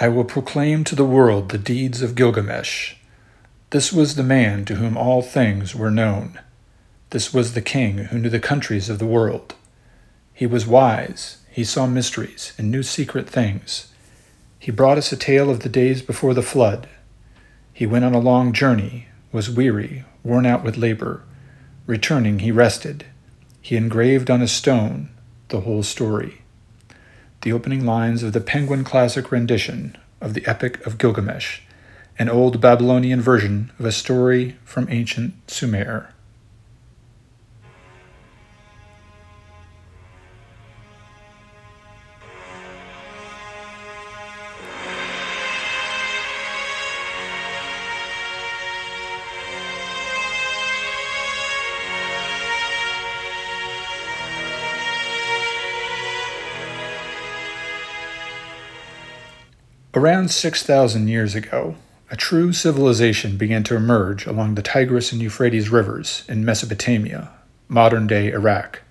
I will proclaim to the world the deeds of Gilgamesh. This was the man to whom all things were known. This was the king who knew the countries of the world. He was wise, he saw mysteries and knew secret things. He brought us a tale of the days before the flood. He went on a long journey, was weary, worn out with labor. Returning, he rested. He engraved on a stone the whole story. The opening lines of the Penguin Classic rendition of the Epic of Gilgamesh, an old Babylonian version of a story from ancient Sumer. Around 6,000 years ago, a true civilization began to emerge along the Tigris and Euphrates rivers in Mesopotamia, modern day Iraq.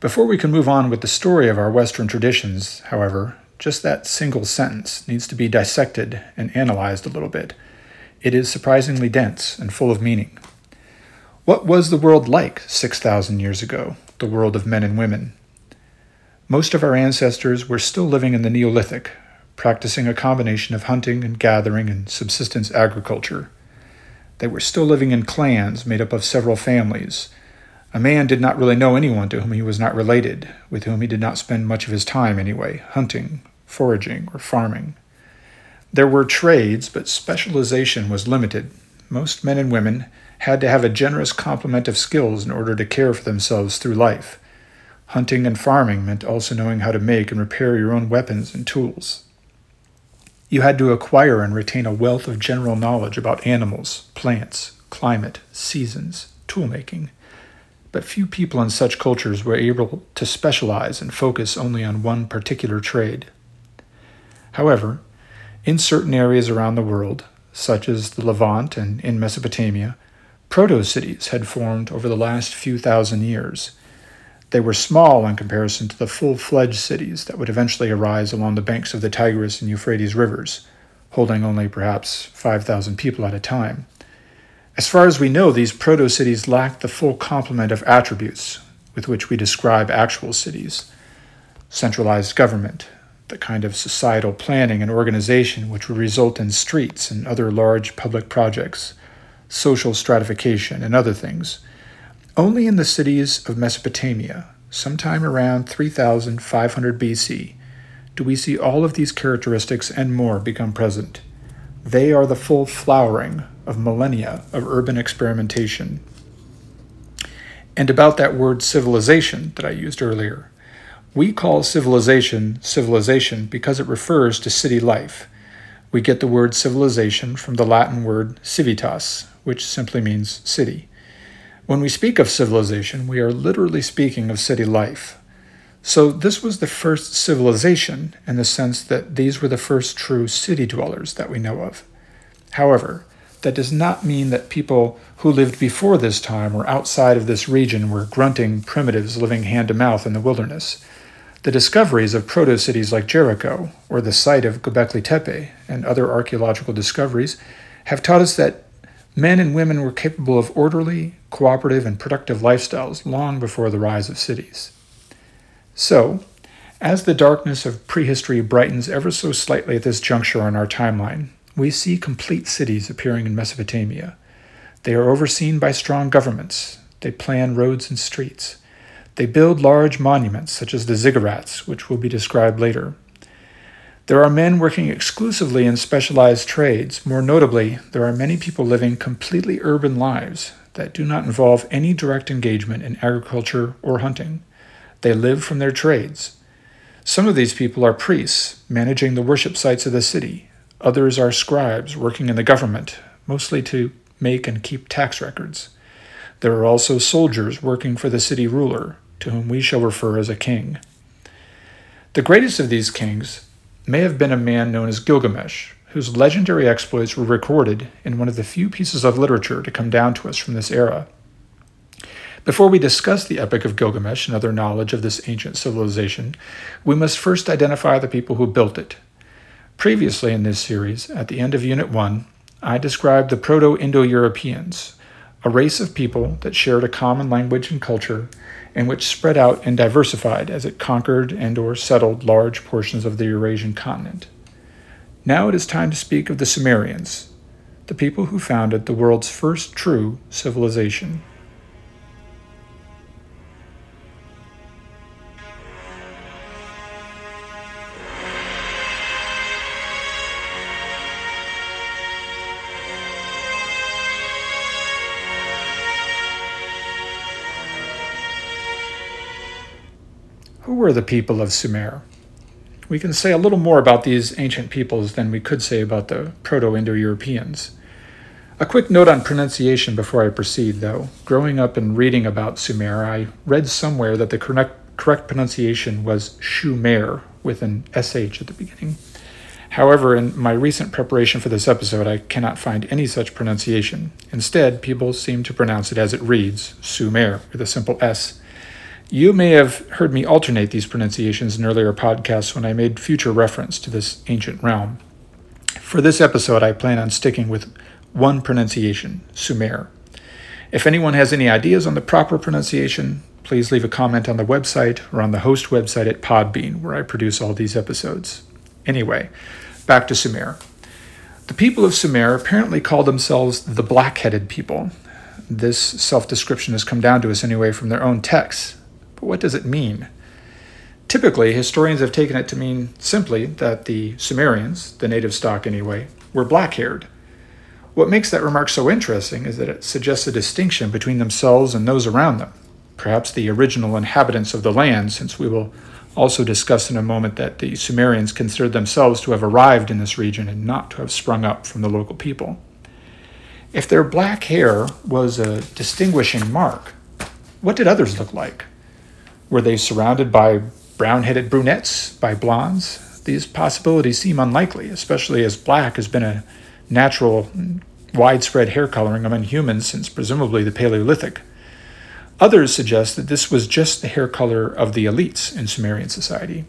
Before we can move on with the story of our Western traditions, however, just that single sentence needs to be dissected and analyzed a little bit. It is surprisingly dense and full of meaning. What was the world like 6,000 years ago, the world of men and women? Most of our ancestors were still living in the Neolithic, practicing a combination of hunting and gathering and subsistence agriculture. They were still living in clans made up of several families. A man did not really know anyone to whom he was not related, with whom he did not spend much of his time anyway, hunting, foraging, or farming. There were trades, but specialization was limited. Most men and women had to have a generous complement of skills in order to care for themselves through life. Hunting and farming meant also knowing how to make and repair your own weapons and tools. You had to acquire and retain a wealth of general knowledge about animals, plants, climate, seasons, toolmaking. But few people in such cultures were able to specialize and focus only on one particular trade. However, in certain areas around the world, such as the Levant and in Mesopotamia, proto cities had formed over the last few thousand years they were small in comparison to the full fledged cities that would eventually arise along the banks of the Tigris and Euphrates rivers, holding only perhaps 5,000 people at a time. As far as we know, these proto cities lacked the full complement of attributes with which we describe actual cities centralized government, the kind of societal planning and organization which would result in streets and other large public projects, social stratification, and other things only in the cities of Mesopotamia, sometime around 3500 BC, do we see all of these characteristics and more become present. They are the full flowering of millennia of urban experimentation. And about that word civilization that I used earlier. We call civilization civilization because it refers to city life. We get the word civilization from the Latin word civitas, which simply means city. When we speak of civilization, we are literally speaking of city life. So, this was the first civilization in the sense that these were the first true city dwellers that we know of. However, that does not mean that people who lived before this time or outside of this region were grunting primitives living hand to mouth in the wilderness. The discoveries of proto cities like Jericho, or the site of Göbekli Tepe, and other archaeological discoveries have taught us that Men and women were capable of orderly, cooperative, and productive lifestyles long before the rise of cities. So, as the darkness of prehistory brightens ever so slightly at this juncture on our timeline, we see complete cities appearing in Mesopotamia. They are overseen by strong governments. They plan roads and streets. They build large monuments, such as the ziggurats, which will be described later. There are men working exclusively in specialized trades. More notably, there are many people living completely urban lives that do not involve any direct engagement in agriculture or hunting. They live from their trades. Some of these people are priests, managing the worship sites of the city. Others are scribes working in the government, mostly to make and keep tax records. There are also soldiers working for the city ruler, to whom we shall refer as a king. The greatest of these kings may have been a man known as Gilgamesh, whose legendary exploits were recorded in one of the few pieces of literature to come down to us from this era. Before we discuss the Epic of Gilgamesh and other knowledge of this ancient civilization, we must first identify the people who built it. Previously in this series, at the end of Unit 1, I described the Proto Indo Europeans, a race of people that shared a common language and culture and which spread out and diversified as it conquered and or settled large portions of the Eurasian continent. Now it is time to speak of the Sumerians, the people who founded the world's first true civilization. Were the people of Sumer? We can say a little more about these ancient peoples than we could say about the Proto Indo Europeans. A quick note on pronunciation before I proceed, though. Growing up and reading about Sumer, I read somewhere that the correct, correct pronunciation was Shumer with an SH at the beginning. However, in my recent preparation for this episode, I cannot find any such pronunciation. Instead, people seem to pronounce it as it reads, Sumer, with a simple S you may have heard me alternate these pronunciations in earlier podcasts when I made future reference to this ancient realm. For this episode, I plan on sticking with one pronunciation, Sumer. If anyone has any ideas on the proper pronunciation, please leave a comment on the website or on the host website at Podbean, where I produce all these episodes. Anyway, back to Sumer. The people of Sumer apparently call themselves the black headed people. This self description has come down to us anyway from their own texts, but what does it mean? Typically, historians have taken it to mean simply that the Sumerians, the native stock anyway, were black haired. What makes that remark so interesting is that it suggests a distinction between themselves and those around them, perhaps the original inhabitants of the land, since we will also discuss in a moment that the Sumerians considered themselves to have arrived in this region and not to have sprung up from the local people. If their black hair was a distinguishing mark, what did others look like? Were they surrounded by brown headed brunettes, by blondes? These possibilities seem unlikely, especially as black has been a natural, widespread hair coloring among humans since presumably the Paleolithic. Others suggest that this was just the hair color of the elites in Sumerian society.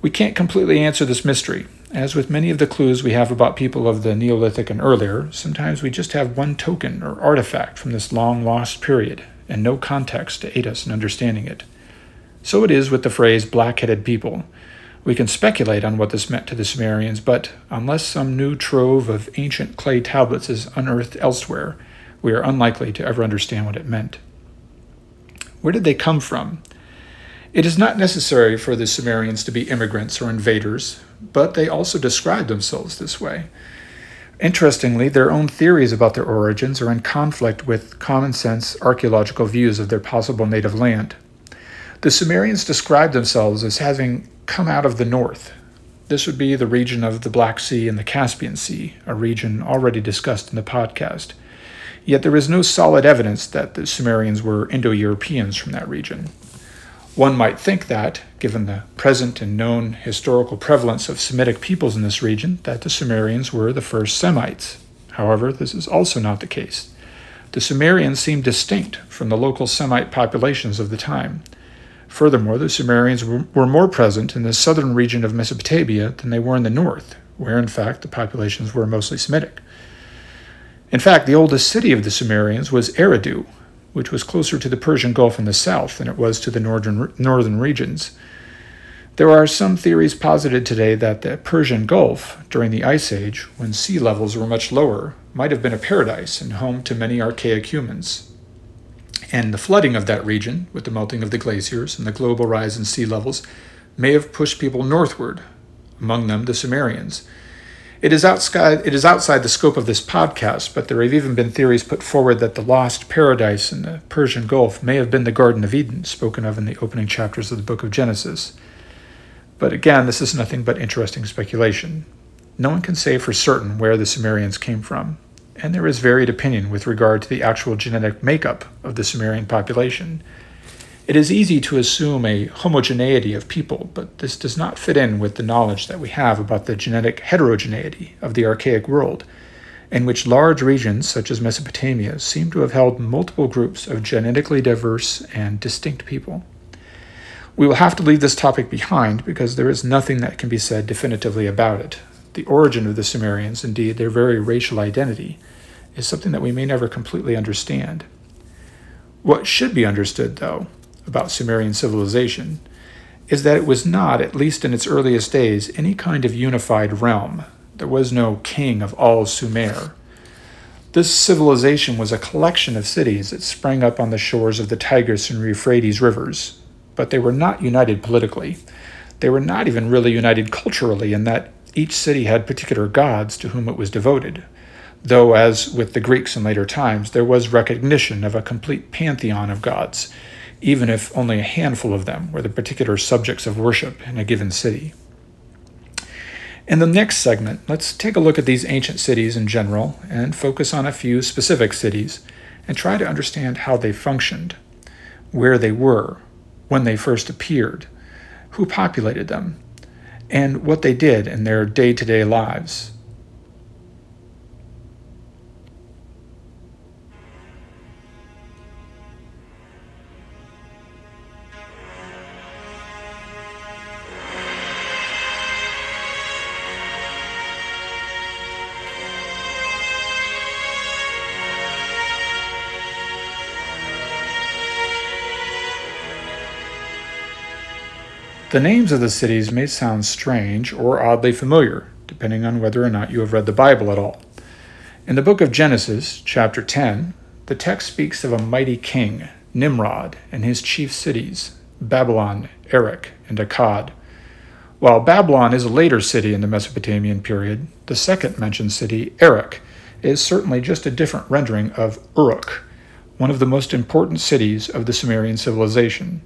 We can't completely answer this mystery. As with many of the clues we have about people of the Neolithic and earlier, sometimes we just have one token or artifact from this long lost period and no context to aid us in understanding it. So it is with the phrase black headed people. We can speculate on what this meant to the Sumerians, but unless some new trove of ancient clay tablets is unearthed elsewhere, we are unlikely to ever understand what it meant. Where did they come from? It is not necessary for the Sumerians to be immigrants or invaders, but they also describe themselves this way. Interestingly, their own theories about their origins are in conflict with common sense archaeological views of their possible native land. The Sumerians described themselves as having come out of the north. This would be the region of the Black Sea and the Caspian Sea, a region already discussed in the podcast. Yet there is no solid evidence that the Sumerians were Indo Europeans from that region. One might think that, given the present and known historical prevalence of Semitic peoples in this region, that the Sumerians were the first Semites. However, this is also not the case. The Sumerians seem distinct from the local Semite populations of the time. Furthermore, the Sumerians were more present in the southern region of Mesopotamia than they were in the north, where in fact the populations were mostly Semitic. In fact, the oldest city of the Sumerians was Eridu, which was closer to the Persian Gulf in the south than it was to the northern, northern regions. There are some theories posited today that the Persian Gulf, during the Ice Age, when sea levels were much lower, might have been a paradise and home to many archaic humans and the flooding of that region, with the melting of the glaciers and the global rise in sea levels, may have pushed people northward, among them the Sumerians. It is, outside, it is outside the scope of this podcast, but there have even been theories put forward that the lost paradise in the Persian Gulf may have been the Garden of Eden, spoken of in the opening chapters of the book of Genesis. But again, this is nothing but interesting speculation. No one can say for certain where the Sumerians came from and there is varied opinion with regard to the actual genetic makeup of the Sumerian population. It is easy to assume a homogeneity of people, but this does not fit in with the knowledge that we have about the genetic heterogeneity of the archaic world, in which large regions such as Mesopotamia seem to have held multiple groups of genetically diverse and distinct people. We will have to leave this topic behind because there is nothing that can be said definitively about it, the origin of the Sumerians, indeed their very racial identity, is something that we may never completely understand. What should be understood, though, about Sumerian civilization is that it was not, at least in its earliest days, any kind of unified realm. There was no king of all Sumer. This civilization was a collection of cities that sprang up on the shores of the Tigris and Euphrates rivers, but they were not united politically. They were not even really united culturally, in that each city had particular gods to whom it was devoted, though, as with the Greeks in later times, there was recognition of a complete pantheon of gods, even if only a handful of them were the particular subjects of worship in a given city. In the next segment, let's take a look at these ancient cities in general and focus on a few specific cities and try to understand how they functioned, where they were, when they first appeared, who populated them, and what they did in their day to day lives. The names of the cities may sound strange or oddly familiar, depending on whether or not you have read the Bible at all. In the book of Genesis, chapter 10, the text speaks of a mighty king, Nimrod, and his chief cities, Babylon, Erech, and Akkad. While Babylon is a later city in the Mesopotamian period, the second mentioned city, Erech, is certainly just a different rendering of Uruk, one of the most important cities of the Sumerian civilization.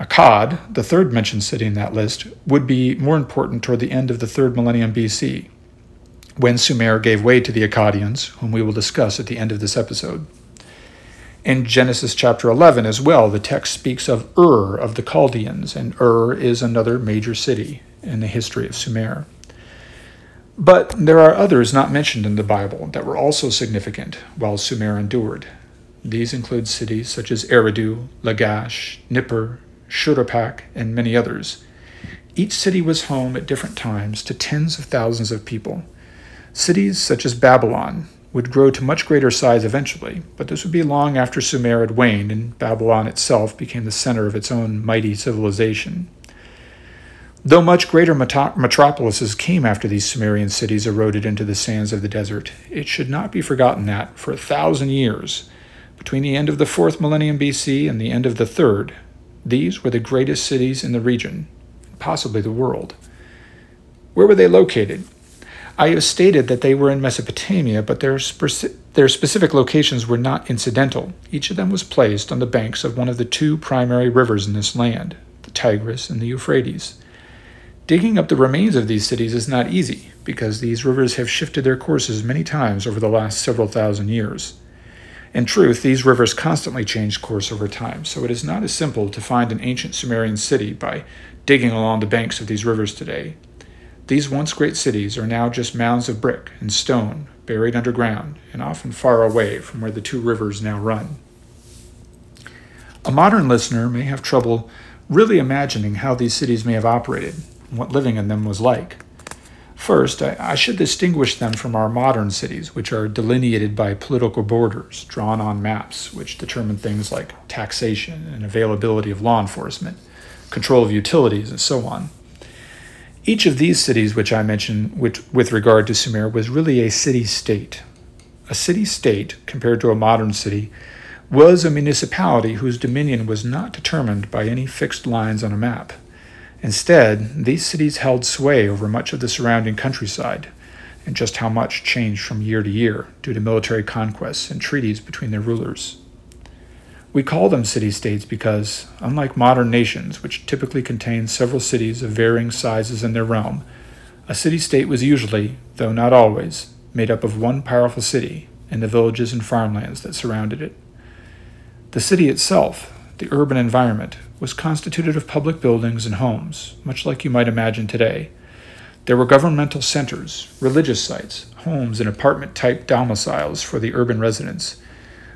Akkad, the third mentioned city in that list, would be more important toward the end of the third millennium BC, when Sumer gave way to the Akkadians, whom we will discuss at the end of this episode. In Genesis chapter 11 as well, the text speaks of Ur of the Chaldeans, and Ur is another major city in the history of Sumer. But there are others not mentioned in the Bible that were also significant while Sumer endured. These include cities such as Eridu, Lagash, Nippur, Shuruppak, and many others. Each city was home at different times to tens of thousands of people. Cities such as Babylon would grow to much greater size eventually, but this would be long after Sumer had waned and Babylon itself became the center of its own mighty civilization. Though much greater metropolises came after these Sumerian cities eroded into the sands of the desert, it should not be forgotten that, for a thousand years, between the end of the fourth millennium BC and the end of the third, these were the greatest cities in the region, possibly the world. Where were they located? I have stated that they were in Mesopotamia, but their, speci- their specific locations were not incidental. Each of them was placed on the banks of one of the two primary rivers in this land, the Tigris and the Euphrates. Digging up the remains of these cities is not easy, because these rivers have shifted their courses many times over the last several thousand years. In truth, these rivers constantly change course over time, so it is not as simple to find an ancient Sumerian city by digging along the banks of these rivers today. These once great cities are now just mounds of brick and stone buried underground and often far away from where the two rivers now run. A modern listener may have trouble really imagining how these cities may have operated and what living in them was like. First, I, I, should distinguish them from our modern cities, which are delineated by political borders drawn on maps, which determine things like taxation and availability of law enforcement, control of utilities, and so on. Each of these cities, which I mentioned which, with regard to Sumer, was really a city state. A city state, compared to a modern city, was a municipality whose dominion was not determined by any fixed lines on a map. Instead, these cities held sway over much of the surrounding countryside, and just how much changed from year to year due to military conquests and treaties between their rulers. We call them city states because, unlike modern nations, which typically contain several cities of varying sizes in their realm, a city state was usually, though not always, made up of one powerful city and the villages and farmlands that surrounded it. The city itself, the urban environment, was constituted of public buildings and homes, much like you might imagine today. There were governmental centers, religious sites, homes, and apartment type domiciles for the urban residents.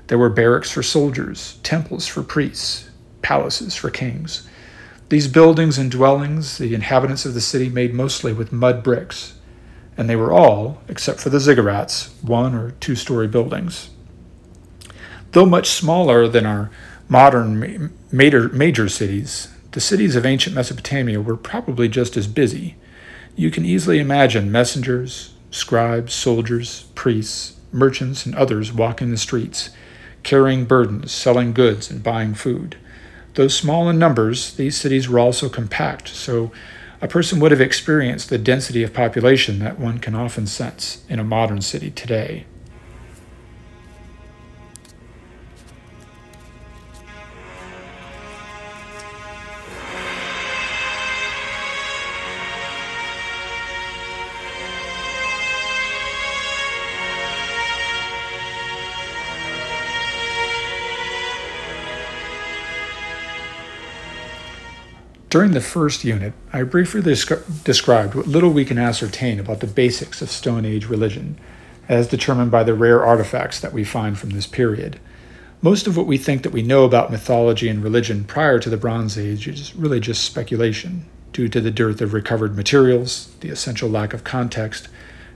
There were barracks for soldiers, temples for priests, palaces for kings. These buildings and dwellings the inhabitants of the city made mostly with mud bricks. and they were all, except for the ziggurats, one or two story buildings. Though much smaller than our modern major, major cities, the cities of ancient Mesopotamia were probably just as busy. You can easily imagine messengers, scribes, soldiers, priests, merchants, and others walking the streets, carrying burdens, selling goods, and buying food. Though small in numbers, these cities were also compact, so a person would have experienced the density of population that one can often sense in a modern city today. During the first unit, I briefly described what little we can ascertain about the basics of Stone Age religion, as determined by the rare artifacts that we find from this period. Most of what we think that we know about mythology and religion prior to the Bronze Age is really just speculation, due to the dearth of recovered materials, the essential lack of context,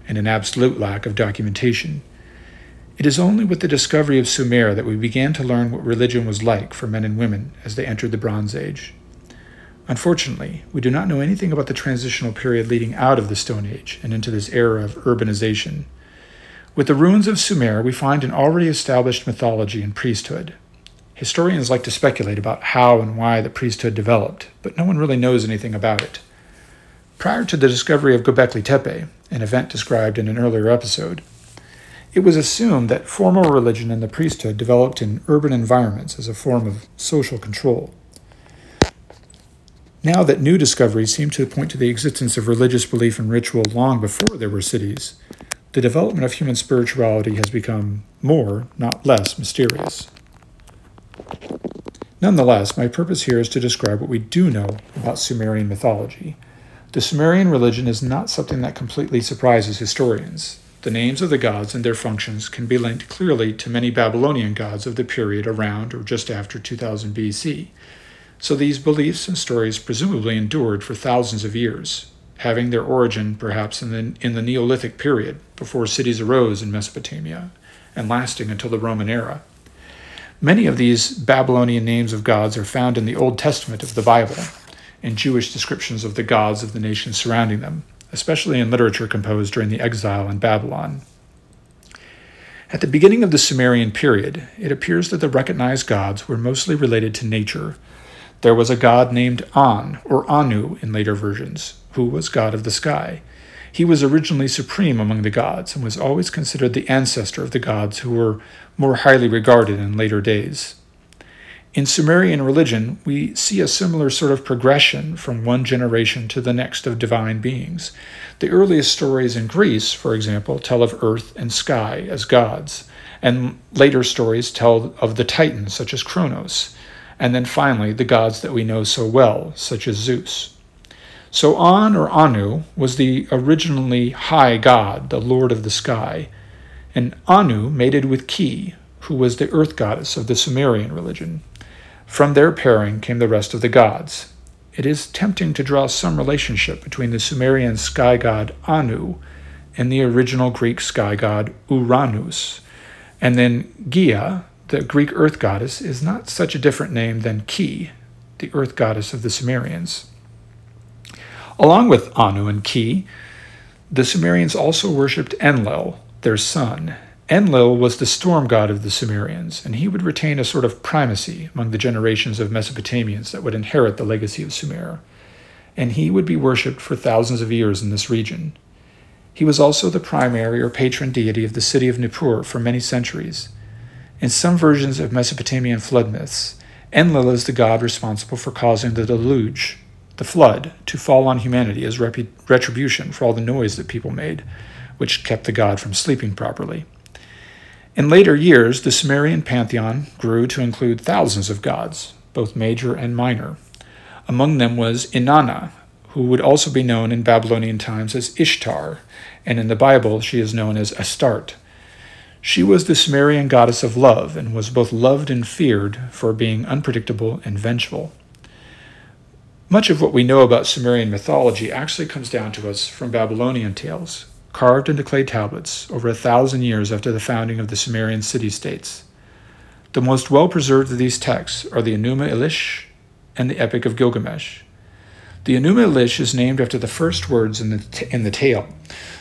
and an absolute lack of documentation. It is only with the discovery of Sumer that we began to learn what religion was like for men and women as they entered the Bronze Age. Unfortunately, we do not know anything about the transitional period leading out of the Stone Age and into this era of urbanization. With the ruins of Sumer, we find an already established mythology and priesthood. Historians like to speculate about how and why the priesthood developed, but no one really knows anything about it. Prior to the discovery of Göbekli Tepe, an event described in an earlier episode, it was assumed that formal religion and the priesthood developed in urban environments as a form of social control. Now that new discoveries seem to point to the existence of religious belief and ritual long before there were cities, the development of human spirituality has become more, not less, mysterious. Nonetheless, my purpose here is to describe what we do know about Sumerian mythology. The Sumerian religion is not something that completely surprises historians. The names of the gods and their functions can be linked clearly to many Babylonian gods of the period around or just after 2000 BC, so these beliefs and stories presumably endured for thousands of years, having their origin perhaps in the, in the Neolithic period, before cities arose in Mesopotamia, and lasting until the Roman era. Many of these Babylonian names of gods are found in the Old Testament of the Bible, in Jewish descriptions of the gods of the nations surrounding them, especially in literature composed during the exile in Babylon. At the beginning of the Sumerian period, it appears that the recognized gods were mostly related to nature there was a god named An, or Anu in later versions, who was god of the sky. He was originally supreme among the gods and was always considered the ancestor of the gods who were more highly regarded in later days. In Sumerian religion, we see a similar sort of progression from one generation to the next of divine beings. The earliest stories in Greece, for example, tell of earth and sky as gods, and later stories tell of the Titans, such as Kronos and then finally the gods that we know so well, such as Zeus. So An or Anu was the originally high god, the lord of the sky, and Anu mated with Ki, who was the earth goddess of the Sumerian religion. From their pairing came the rest of the gods. It is tempting to draw some relationship between the Sumerian sky god Anu and the original Greek sky god Uranus, and then Gaia, the Greek earth goddess is not such a different name than Ki, the earth goddess of the Sumerians. Along with Anu and Ki, the Sumerians also worshipped Enlil, their son. Enlil was the storm god of the Sumerians, and he would retain a sort of primacy among the generations of Mesopotamians that would inherit the legacy of Sumer. And he would be worshipped for thousands of years in this region. He was also the primary or patron deity of the city of Nippur for many centuries in some versions of Mesopotamian flood myths, Enlil is the god responsible for causing the deluge, the flood, to fall on humanity as retribution for all the noise that people made, which kept the god from sleeping properly. In later years, the Sumerian pantheon grew to include thousands of gods, both major and minor. Among them was Inanna, who would also be known in Babylonian times as Ishtar, and in the Bible she is known as Astarte. She was the Sumerian goddess of love and was both loved and feared for being unpredictable and vengeful. Much of what we know about Sumerian mythology actually comes down to us from Babylonian tales. carved into clay tablets over a thousand years after the founding of the Sumerian city states. The most well preserved of these texts are the Enuma Elish and the Epic of Gilgamesh. The Enuma Elish is named after the first words in the, t- in the tale.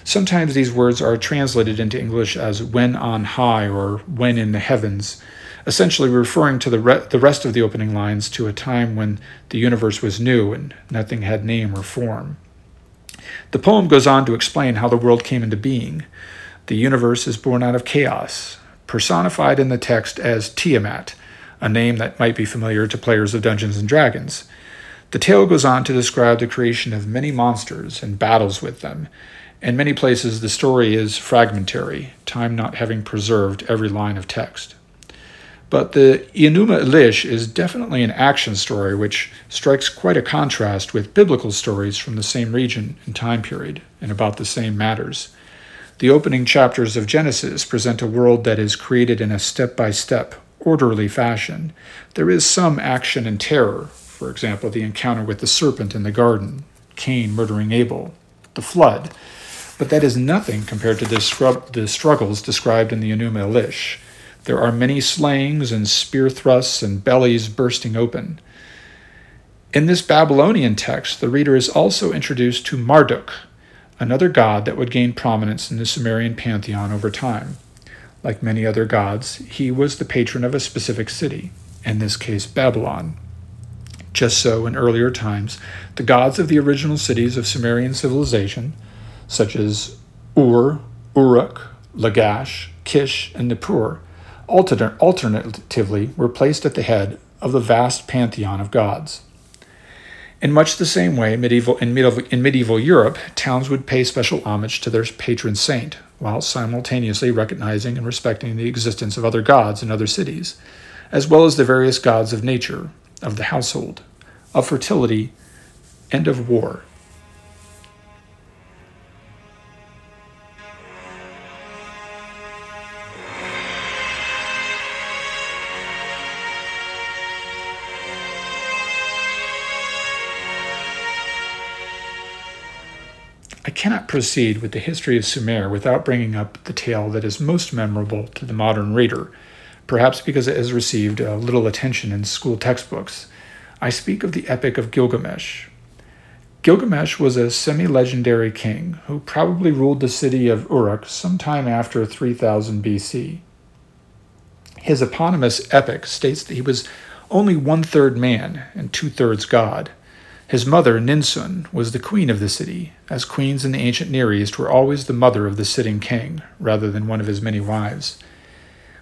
Sometimes these words are translated into English as when on high or when in the heavens, essentially referring to the, re- the rest of the opening lines to a time when the universe was new and nothing had name or form. The poem goes on to explain how the world came into being. The universe is born out of chaos, personified in the text as Tiamat, a name that might be familiar to players of Dungeons and Dragons. The tale goes on to describe the creation of many monsters and battles with them. In many places, the story is fragmentary, time not having preserved every line of text. But the Enuma Elish is definitely an action story which strikes quite a contrast with biblical stories from the same region and time period and about the same matters. The opening chapters of Genesis present a world that is created in a step by step, orderly fashion. There is some action and terror, for example, the encounter with the serpent in the garden, Cain murdering Abel, the flood. But that is nothing compared to the, struggles described in the Enuma Elish. There are many slayings and spear thrusts and bellies bursting open. In this Babylonian text, the reader is also introduced to Marduk, another god that would gain prominence in the Sumerian pantheon over time. Like many other gods, he was the patron of a specific city, in this case, Babylon. Just so, in earlier times, the gods of the original cities of Sumerian civilization, such as Ur, Uruk, Lagash, Kish, and Nippur, alternatively were placed at the head of the vast pantheon of gods. In much the same way, medieval, in, medieval, in medieval Europe, towns would pay special homage to their patron saint, while simultaneously recognizing and respecting the existence of other gods in other cities, as well as the various gods of nature, of the household, of fertility, and of war. I cannot proceed with the history of Sumer without bringing up the tale that is most memorable to the modern reader, perhaps because it has received uh, little attention in school textbooks I speak of the Epic of Gilgamesh. Gilgamesh was a semi legendary king who probably ruled the city of Uruk sometime after 3000 BC. His eponymous epic states that he was only one third man and two thirds god. His mother, Ninsun, was the queen of the city, as queens in the ancient Near East were always the mother of the sitting king, rather than one of his many wives.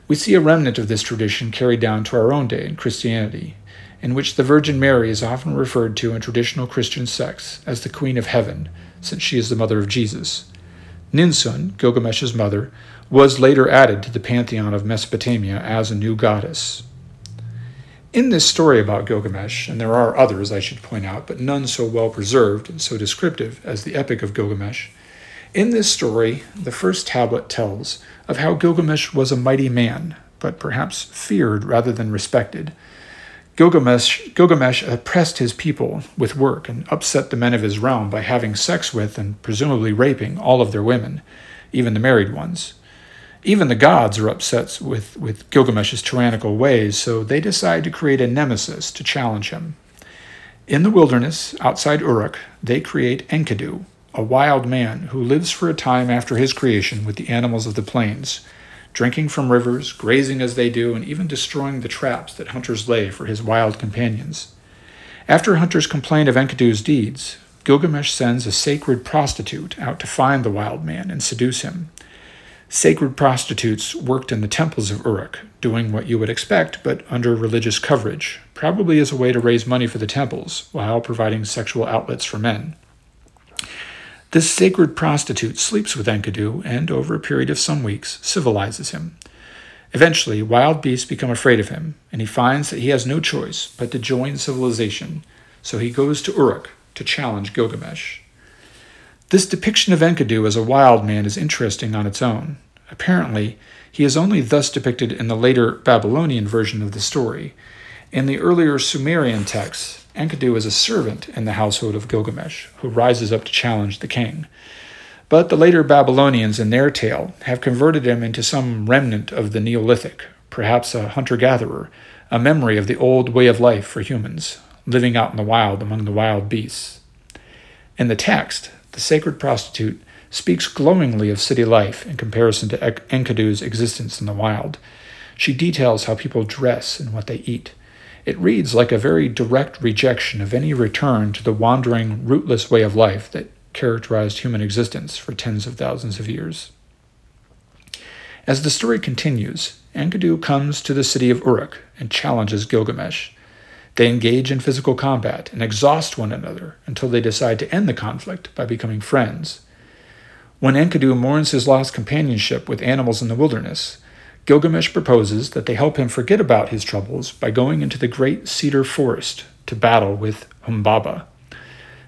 We see a remnant of this tradition carried down to our own day in Christianity, in which the Virgin Mary is often referred to in traditional Christian sects as the Queen of Heaven, since she is the mother of Jesus. Ninsun, Gilgamesh's mother, was later added to the pantheon of Mesopotamia as a new goddess. In this story about Gilgamesh, and there are others I should point out, but none so well preserved and so descriptive as the Epic of Gilgamesh, in this story, the first tablet tells of how Gilgamesh was a mighty man, but perhaps feared rather than respected, Gilgamesh, Gilgamesh oppressed his people with work and upset the men of his realm by having sex with and presumably raping all of their women, even the married ones. Even the gods are upset with, with Gilgamesh's tyrannical ways, so they decide to create a nemesis to challenge him. In the wilderness, outside Uruk, they create Enkidu, a wild man who lives for a time after his creation with the animals of the plains drinking from rivers, grazing as they do, and even destroying the traps that hunters lay for his wild companions. After hunters complain of Enkidu's deeds, Gilgamesh sends a sacred prostitute out to find the wild man and seduce him. Sacred prostitutes worked in the temples of Uruk, doing what you would expect, but under religious coverage, probably as a way to raise money for the temples, while providing sexual outlets for men. This sacred prostitute sleeps with Enkidu and, over a period of some weeks, civilizes him. Eventually, wild beasts become afraid of him, and he finds that he has no choice but to join civilization, so he goes to Uruk to challenge Gilgamesh. This depiction of Enkidu as a wild man is interesting on its own. Apparently, he is only thus depicted in the later Babylonian version of the story. In the earlier Sumerian texts, Enkidu is a servant in the household of Gilgamesh, who rises up to challenge the king. But the later Babylonians in their tale have converted him into some remnant of the Neolithic, perhaps a hunter gatherer, a memory of the old way of life for humans, living out in the wild among the wild beasts. In the text, the sacred prostitute speaks glowingly of city life in comparison to Enkidu's existence in the wild. She details how people dress and what they eat. It reads like a very direct rejection of any return to the wandering, rootless way of life that characterized human existence for tens of thousands of years. As the story continues, Enkidu comes to the city of Uruk and challenges Gilgamesh. They engage in physical combat and exhaust one another until they decide to end the conflict by becoming friends. When Enkidu mourns his lost companionship with animals in the wilderness, Gilgamesh proposes that they help him forget about his troubles by going into the great cedar forest to battle with Humbaba.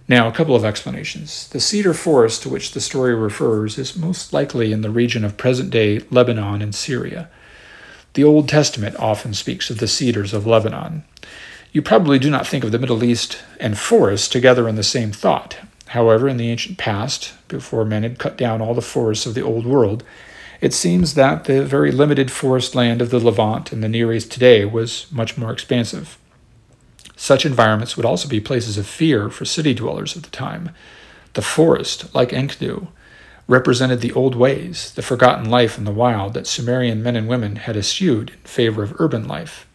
Now, a couple of explanations. The cedar forest to which the story refers is most likely in the region of present day Lebanon and Syria. The Old Testament often speaks of the cedars of Lebanon. You probably do not think of the Middle East and forests together in the same thought. However, in the ancient past, before men had cut down all the forests of the Old World, it seems that the very limited forest land of the Levant and the Near East today was much more expansive. Such environments would also be places of fear for city dwellers of the time. The forest, like Enkidu, represented the old ways, the forgotten life in the wild that Sumerian men and women had eschewed in favor of urban life.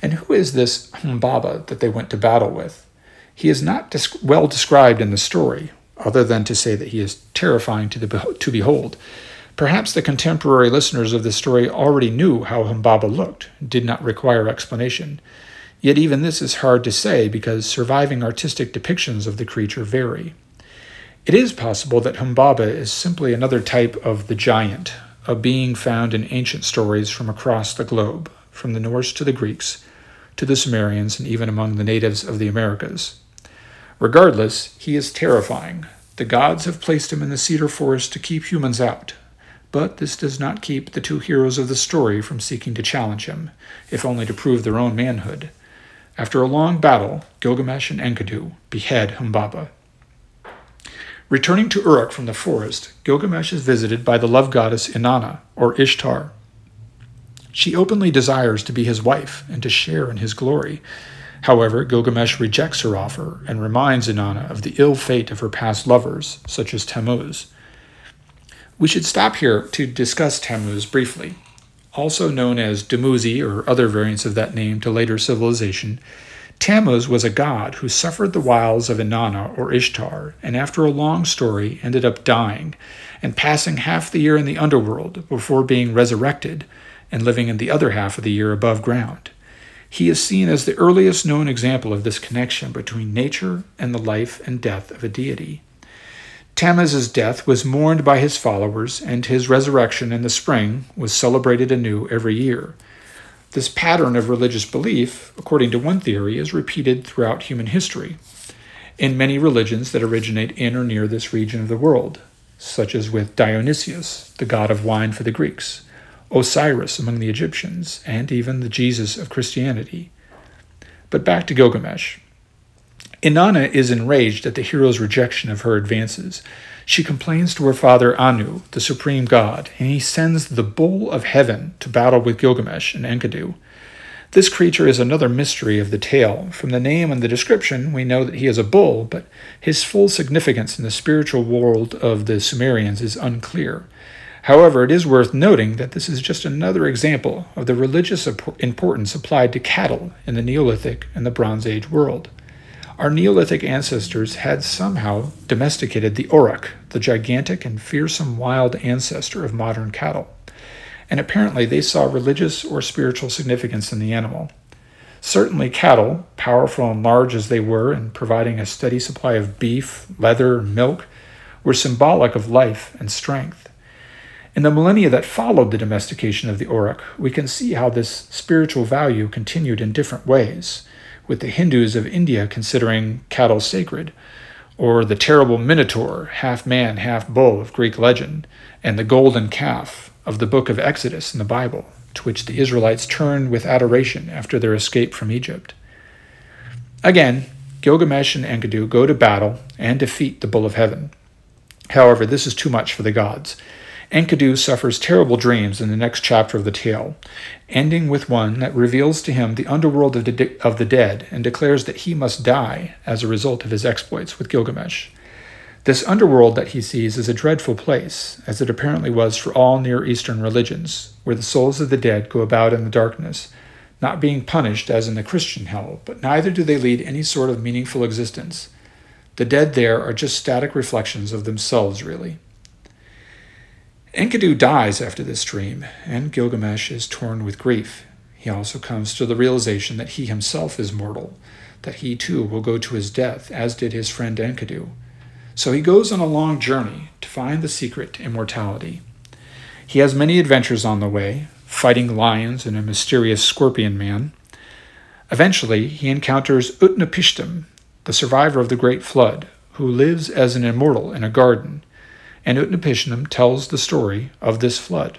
And who is this Humbaba that they went to battle with? He is not well described in the story, other than to say that he is terrifying to, the, to behold. Perhaps the contemporary listeners of this story already knew how Humbaba looked, did not require explanation. Yet even this is hard to say because surviving artistic depictions of the creature vary. It is possible that Humbaba is simply another type of the giant, a being found in ancient stories from across the globe, from the Norse to the Greeks, to the Sumerians, and even among the natives of the Americas. Regardless, he is terrifying. The gods have placed him in the cedar forest to keep humans out. But this does not keep the two heroes of the story from seeking to challenge him, if only to prove their own manhood. After a long battle, Gilgamesh and Enkidu behead Humbaba. Returning to Uruk from the forest, Gilgamesh is visited by the love goddess Inanna, or Ishtar. She openly desires to be his wife and to share in his glory. However, Gilgamesh rejects her offer and reminds Inanna of the ill fate of her past lovers, such as Tammuz. We should stop here to discuss Tammuz briefly. Also known as Dumuzi or other variants of that name to later civilization, Tammuz was a god who suffered the wiles of Inanna or Ishtar, and after a long story ended up dying and passing half the year in the underworld before being resurrected and living in the other half of the year above ground. He is seen as the earliest known example of this connection between nature and the life and death of a deity. Tammuz's death was mourned by his followers, and his resurrection in the spring was celebrated anew every year. This pattern of religious belief, according to one theory, is repeated throughout human history in many religions that originate in or near this region of the world, such as with Dionysius, the god of wine for the Greeks, Osiris among the Egyptians, and even the Jesus of Christianity. But back to Gilgamesh. Inanna is enraged at the hero's rejection of her advances. She complains to her father Anu, the supreme god, and he sends the bull of heaven to battle with Gilgamesh and Enkidu. This creature is another mystery of the tale. From the name and the description, we know that he is a bull, but his full significance in the spiritual world of the Sumerians is unclear. However, it is worth noting that this is just another example of the religious importance applied to cattle in the Neolithic and the Bronze Age world. Our Neolithic ancestors had somehow domesticated the auroch, the gigantic and fearsome wild ancestor of modern cattle, and apparently they saw religious or spiritual significance in the animal. Certainly, cattle, powerful and large as they were and providing a steady supply of beef, leather, milk, were symbolic of life and strength. In the millennia that followed the domestication of the auroch, we can see how this spiritual value continued in different ways, with the Hindus of India considering cattle sacred, or the terrible Minotaur, half man, half bull of Greek legend, and the golden calf of the book of Exodus in the Bible, to which the Israelites turned with adoration after their escape from Egypt. Again, Gilgamesh and Enkidu go to battle and defeat the bull of heaven. However, this is too much for the gods. Enkidu suffers terrible dreams in the next chapter of the tale, ending with one that reveals to him the underworld of the, of the dead and declares that he must die as a result of his exploits with Gilgamesh. This underworld that he sees is a dreadful place, as it apparently was for all Near Eastern religions, where the souls of the dead go about in the darkness, not being punished as in the Christian hell, but neither do they lead any sort of meaningful existence. The dead there are just static reflections of themselves, really. Enkidu dies after this dream, and Gilgamesh is torn with grief. He also comes to the realization that he himself is mortal, that he too will go to his death, as did his friend Enkidu. So he goes on a long journey to find the secret to immortality. He has many adventures on the way, fighting lions and a mysterious scorpion man. Eventually, he encounters Utnapishtim, the survivor of the Great Flood, who lives as an immortal in a garden and Utnapishtim tells the story of this flood.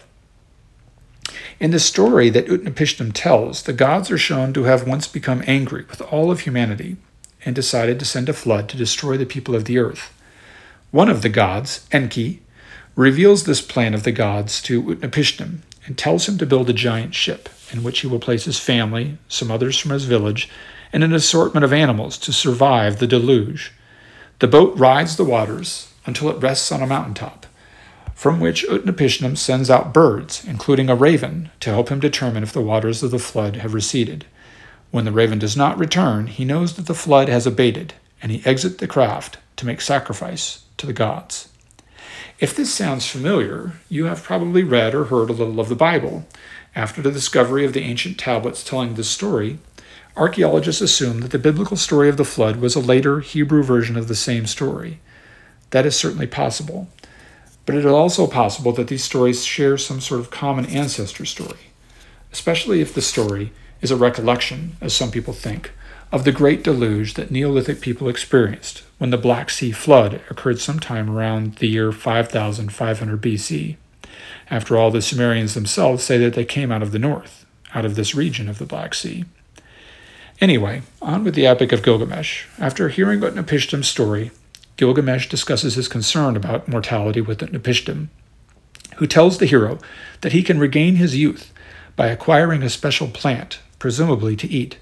In the story that Utnapishtim tells, the gods are shown to have once become angry with all of humanity and decided to send a flood to destroy the people of the earth. One of the gods, Enki, reveals this plan of the gods to Utnapishtim and tells him to build a giant ship in which he will place his family, some others from his village, and an assortment of animals to survive the deluge. The boat rides the waters, until it rests on a mountaintop, from which Utnapishtim sends out birds, including a raven, to help him determine if the waters of the flood have receded. When the raven does not return, he knows that the flood has abated, and he exits the craft to make sacrifice to the gods. If this sounds familiar, you have probably read or heard a little of the Bible. After the discovery of the ancient tablets telling this story, archaeologists assume that the biblical story of the flood was a later Hebrew version of the same story. That is certainly possible. But it is also possible that these stories share some sort of common ancestor story, especially if the story is a recollection, as some people think, of the great deluge that Neolithic people experienced when the Black Sea flood occurred sometime around the year 5500 BC. After all, the Sumerians themselves say that they came out of the north, out of this region of the Black Sea. Anyway, on with the Epic of Gilgamesh. After hearing Utnapishtim's story, Gilgamesh discusses his concern about mortality with Utnapishtim, who tells the hero that he can regain his youth by acquiring a special plant, presumably to eat.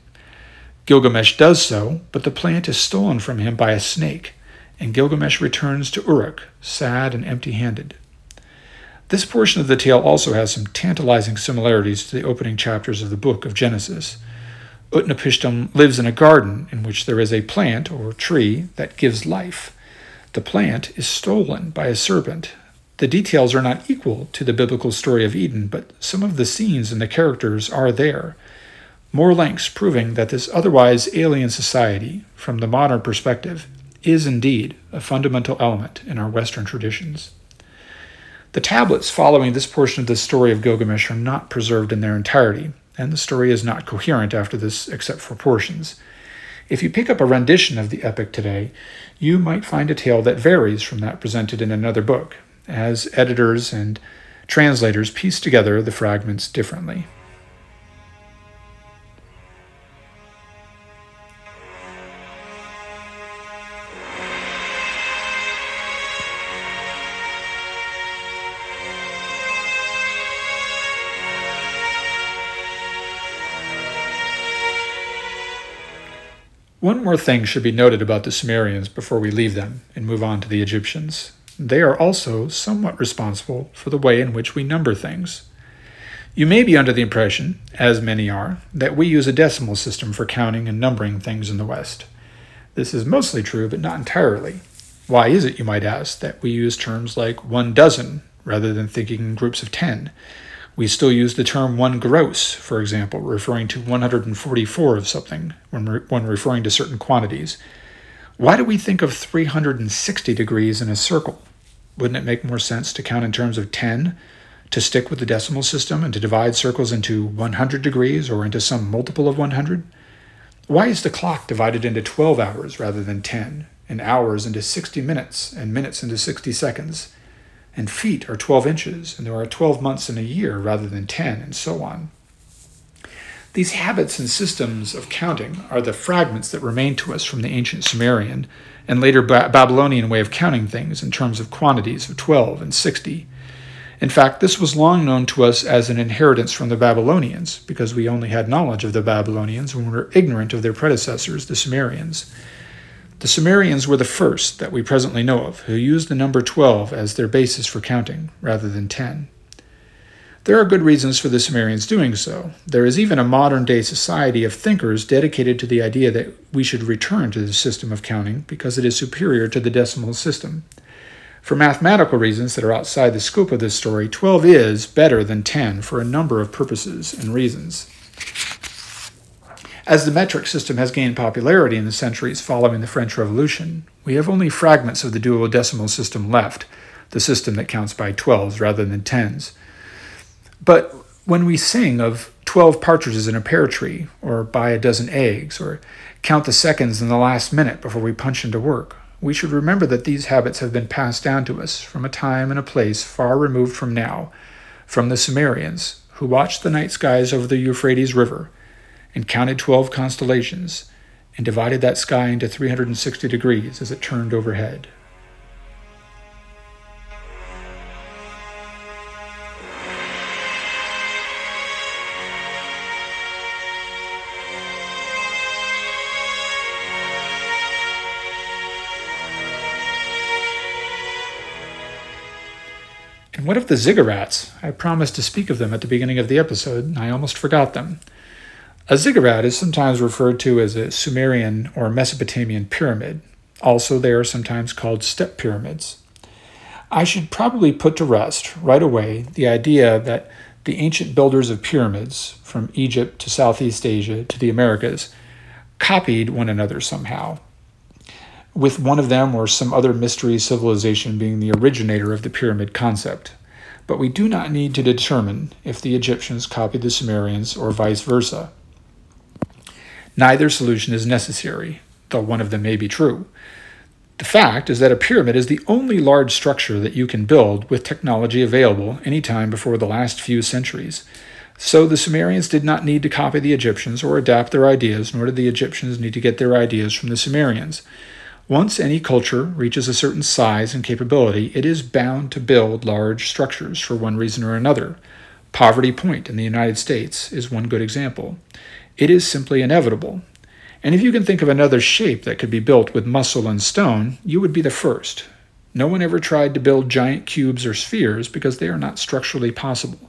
Gilgamesh does so, but the plant is stolen from him by a snake, and Gilgamesh returns to Uruk, sad and empty handed. This portion of the tale also has some tantalizing similarities to the opening chapters of the book of Genesis. Utnapishtim lives in a garden in which there is a plant or tree that gives life. The plant is stolen by a serpent. The details are not equal to the biblical story of Eden, but some of the scenes and the characters are there. More links proving that this otherwise alien society, from the modern perspective, is indeed a fundamental element in our Western traditions. The tablets following this portion of the story of Gilgamesh are not preserved in their entirety, and the story is not coherent after this except for portions. If you pick up a rendition of the epic today, you might find a tale that varies from that presented in another book, as editors and translators piece together the fragments differently. One more thing should be noted about the Sumerians before we leave them and move on to the Egyptians. They are also somewhat responsible for the way in which we number things. You may be under the impression, as many are, that we use a decimal system for counting and numbering things in the West. This is mostly true, but not entirely. Why is it, you might ask, that we use terms like one dozen rather than thinking in groups of ten? We still use the term one gross, for example, referring to 144 of something when, re- when referring to certain quantities. Why do we think of 360 degrees in a circle? Wouldn't it make more sense to count in terms of 10, to stick with the decimal system, and to divide circles into 100 degrees or into some multiple of 100? Why is the clock divided into 12 hours rather than 10, and hours into 60 minutes, and minutes into 60 seconds? And feet are 12 inches, and there are 12 months in a year rather than 10, and so on. These habits and systems of counting are the fragments that remain to us from the ancient Sumerian and later ba- Babylonian way of counting things in terms of quantities of 12 and 60. In fact, this was long known to us as an inheritance from the Babylonians, because we only had knowledge of the Babylonians when we were ignorant of their predecessors, the Sumerians. The Sumerians were the first that we presently know of who used the number 12 as their basis for counting, rather than 10. There are good reasons for the Sumerians doing so. There is even a modern day society of thinkers dedicated to the idea that we should return to the system of counting because it is superior to the decimal system. For mathematical reasons that are outside the scope of this story, 12 is better than 10 for a number of purposes and reasons. As the metric system has gained popularity in the centuries following the French Revolution, we have only fragments of the duodecimal system left, the system that counts by 12s rather than 10s. But when we sing of 12 partridges in a pear tree, or buy a dozen eggs, or count the seconds in the last minute before we punch into work, we should remember that these habits have been passed down to us from a time and a place far removed from now, from the Sumerians, who watched the night skies over the Euphrates River and counted 12 constellations and divided that sky into 360 degrees as it turned overhead. And what of the ziggurats? I promised to speak of them at the beginning of the episode, and I almost forgot them. A ziggurat is sometimes referred to as a Sumerian or Mesopotamian pyramid. Also, they are sometimes called step pyramids. I should probably put to rest right away the idea that the ancient builders of pyramids, from Egypt to Southeast Asia to the Americas, copied one another somehow with one of them or some other mystery civilization being the originator of the pyramid concept. But we do not need to determine if the Egyptians copied the Sumerians or vice versa. Neither solution is necessary, though one of them may be true. The fact is that a pyramid is the only large structure that you can build with technology available any time before the last few centuries. So the Sumerians did not need to copy the Egyptians or adapt their ideas, nor did the Egyptians need to get their ideas from the Sumerians. Once any culture reaches a certain size and capability, it is bound to build large structures for one reason or another. Poverty Point in the United States is one good example. It is simply inevitable. And if you can think of another shape that could be built with muscle and stone, you would be the first. No one ever tried to build giant cubes or spheres because they are not structurally possible.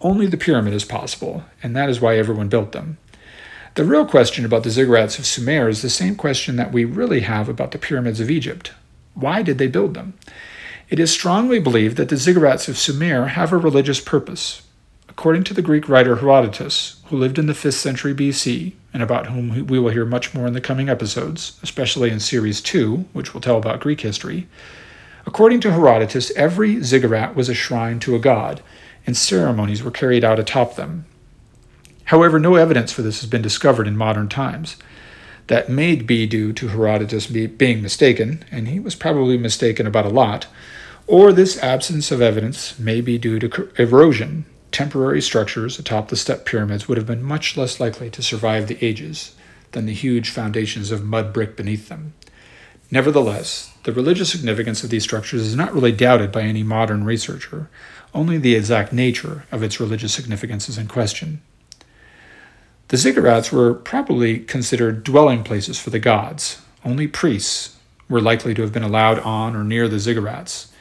Only the pyramid is possible, and that is why everyone built them. The real question about the ziggurats of Sumer is the same question that we really have about the pyramids of Egypt. Why did they build them? It is strongly believed that the ziggurats of Sumer have a religious purpose. According to the Greek writer Herodotus, who lived in the 5th century BC, and about whom we will hear much more in the coming episodes, especially in Series 2, which will tell about Greek history, according to Herodotus, every ziggurat was a shrine to a god, and ceremonies were carried out atop them, However, no evidence for this has been discovered in modern times. That may be due to Herodotus being mistaken, and he was probably mistaken about a lot, or this absence of evidence may be due to erosion. Temporary structures atop the step pyramids would have been much less likely to survive the ages than the huge foundations of mud brick beneath them. Nevertheless, the religious significance of these structures is not really doubted by any modern researcher. Only the exact nature of its religious significance is in question. The ziggurats were probably considered dwelling places for the gods. Only priests were likely to have been allowed on or near the ziggurats.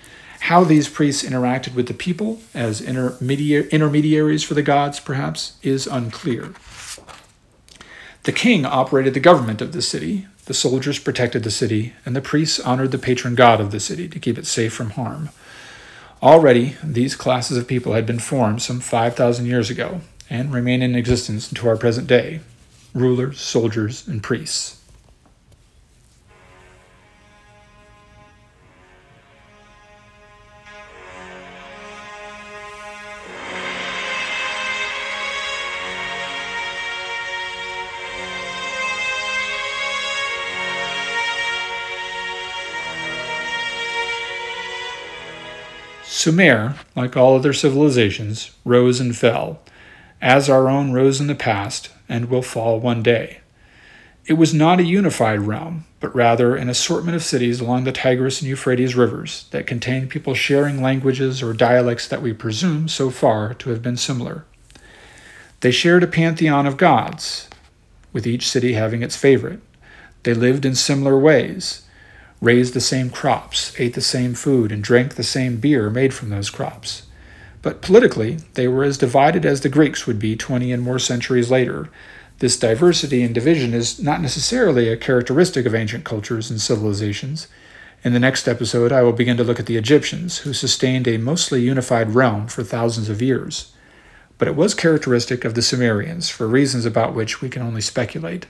How these priests interacted with the people as intermediaries for the gods, perhaps, is unclear. The king operated the government of the city, the soldiers protected the city, and the priests honored the patron god of the city to keep it safe from harm. Already, these classes of people had been formed some 5,000 years ago, and remain in existence to our present day rulers, soldiers, and priests. Sumer, like all other civilizations, rose and fell as our own rose in the past and will fall one day. It was not a unified realm, but rather an assortment of cities along the Tigris and Euphrates rivers that contained people sharing languages or dialects that we presume so far to have been similar. They shared a pantheon of gods, with each city having its favorite. They lived in similar ways, raised the same crops, ate the same food, and drank the same beer made from those crops. But politically, they were as divided as the Greeks would be 20 and more centuries later, this diversity and division is not necessarily a characteristic of ancient cultures and civilizations. In the next episode, I will begin to look at the Egyptians, who sustained a mostly unified realm for thousands of years. But it was characteristic of the Sumerians, for reasons about which we can only speculate.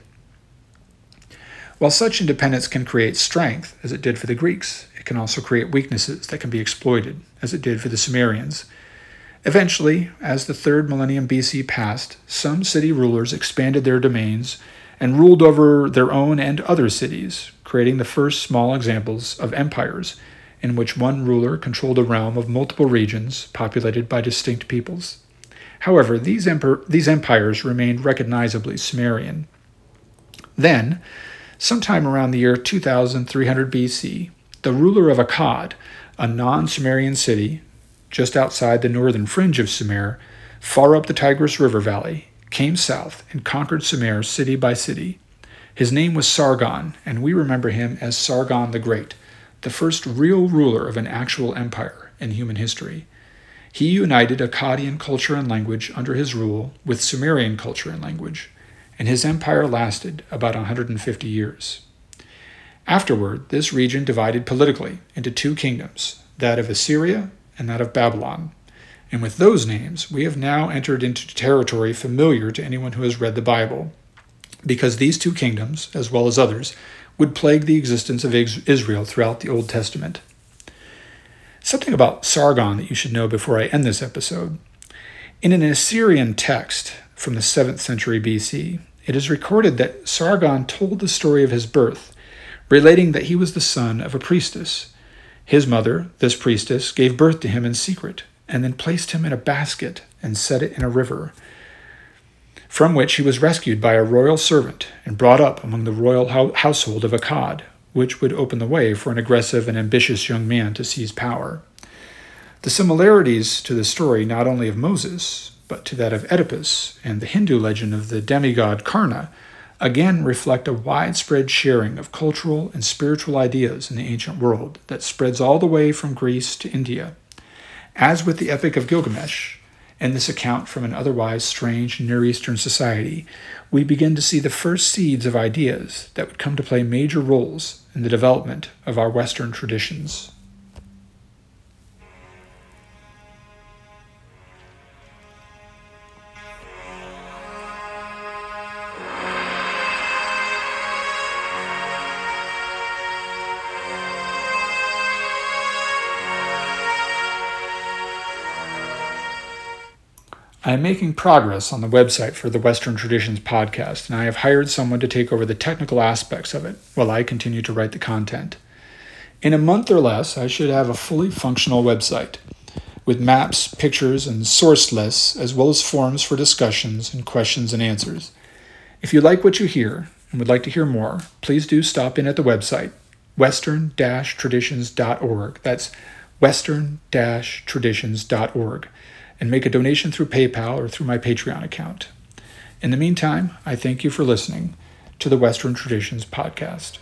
While such independence can create strength, as it did for the Greeks, it can also create weaknesses that can be exploited, as it did for the Sumerians. Eventually, as the third millennium BC passed, some city rulers expanded their domains and ruled over their own and other cities, creating the first small examples of empires in which one ruler controlled a realm of multiple regions populated by distinct peoples. However, these, emper- these empires remained recognizably Sumerian. Then, sometime around the year 2300 BC, the ruler of Akkad, a non Sumerian city, just outside the northern fringe of Sumer, far up the Tigris River Valley, came south and conquered Sumer city by city. His name was Sargon, and we remember him as Sargon the Great, the first real ruler of an actual empire in human history. He united Akkadian culture and language under his rule with Sumerian culture and language, and his empire lasted about 150 years. Afterward, this region divided politically into two kingdoms that of Assyria and that of Babylon. And with those names, we have now entered into territory familiar to anyone who has read the Bible, because these two kingdoms, as well as others, would plague the existence of Israel throughout the Old Testament. Something about Sargon that you should know before I end this episode. In an Assyrian text from the 7th century BC, it is recorded that Sargon told the story of his birth, relating that he was the son of a priestess his mother, this priestess, gave birth to him in secret, and then placed him in a basket and set it in a river, from which he was rescued by a royal servant and brought up among the royal household of Akkad, which would open the way for an aggressive and ambitious young man to seize power. The similarities to the story not only of Moses, but to that of Oedipus and the Hindu legend of the demigod Karna again reflect a widespread sharing of cultural and spiritual ideas in the ancient world that spreads all the way from Greece to India. As with the Epic of Gilgamesh, and this account from an otherwise strange Near Eastern society, we begin to see the first seeds of ideas that would come to play major roles in the development of our Western traditions. I am making progress on the website for the Western Traditions podcast, and I have hired someone to take over the technical aspects of it while I continue to write the content. In a month or less, I should have a fully functional website with maps, pictures, and source lists, as well as forums for discussions and questions and answers. If you like what you hear and would like to hear more, please do stop in at the website, western traditions.org. That's western traditions.org and make a donation through PayPal or through my Patreon account. In the meantime, I thank you for listening to the Western Traditions Podcast.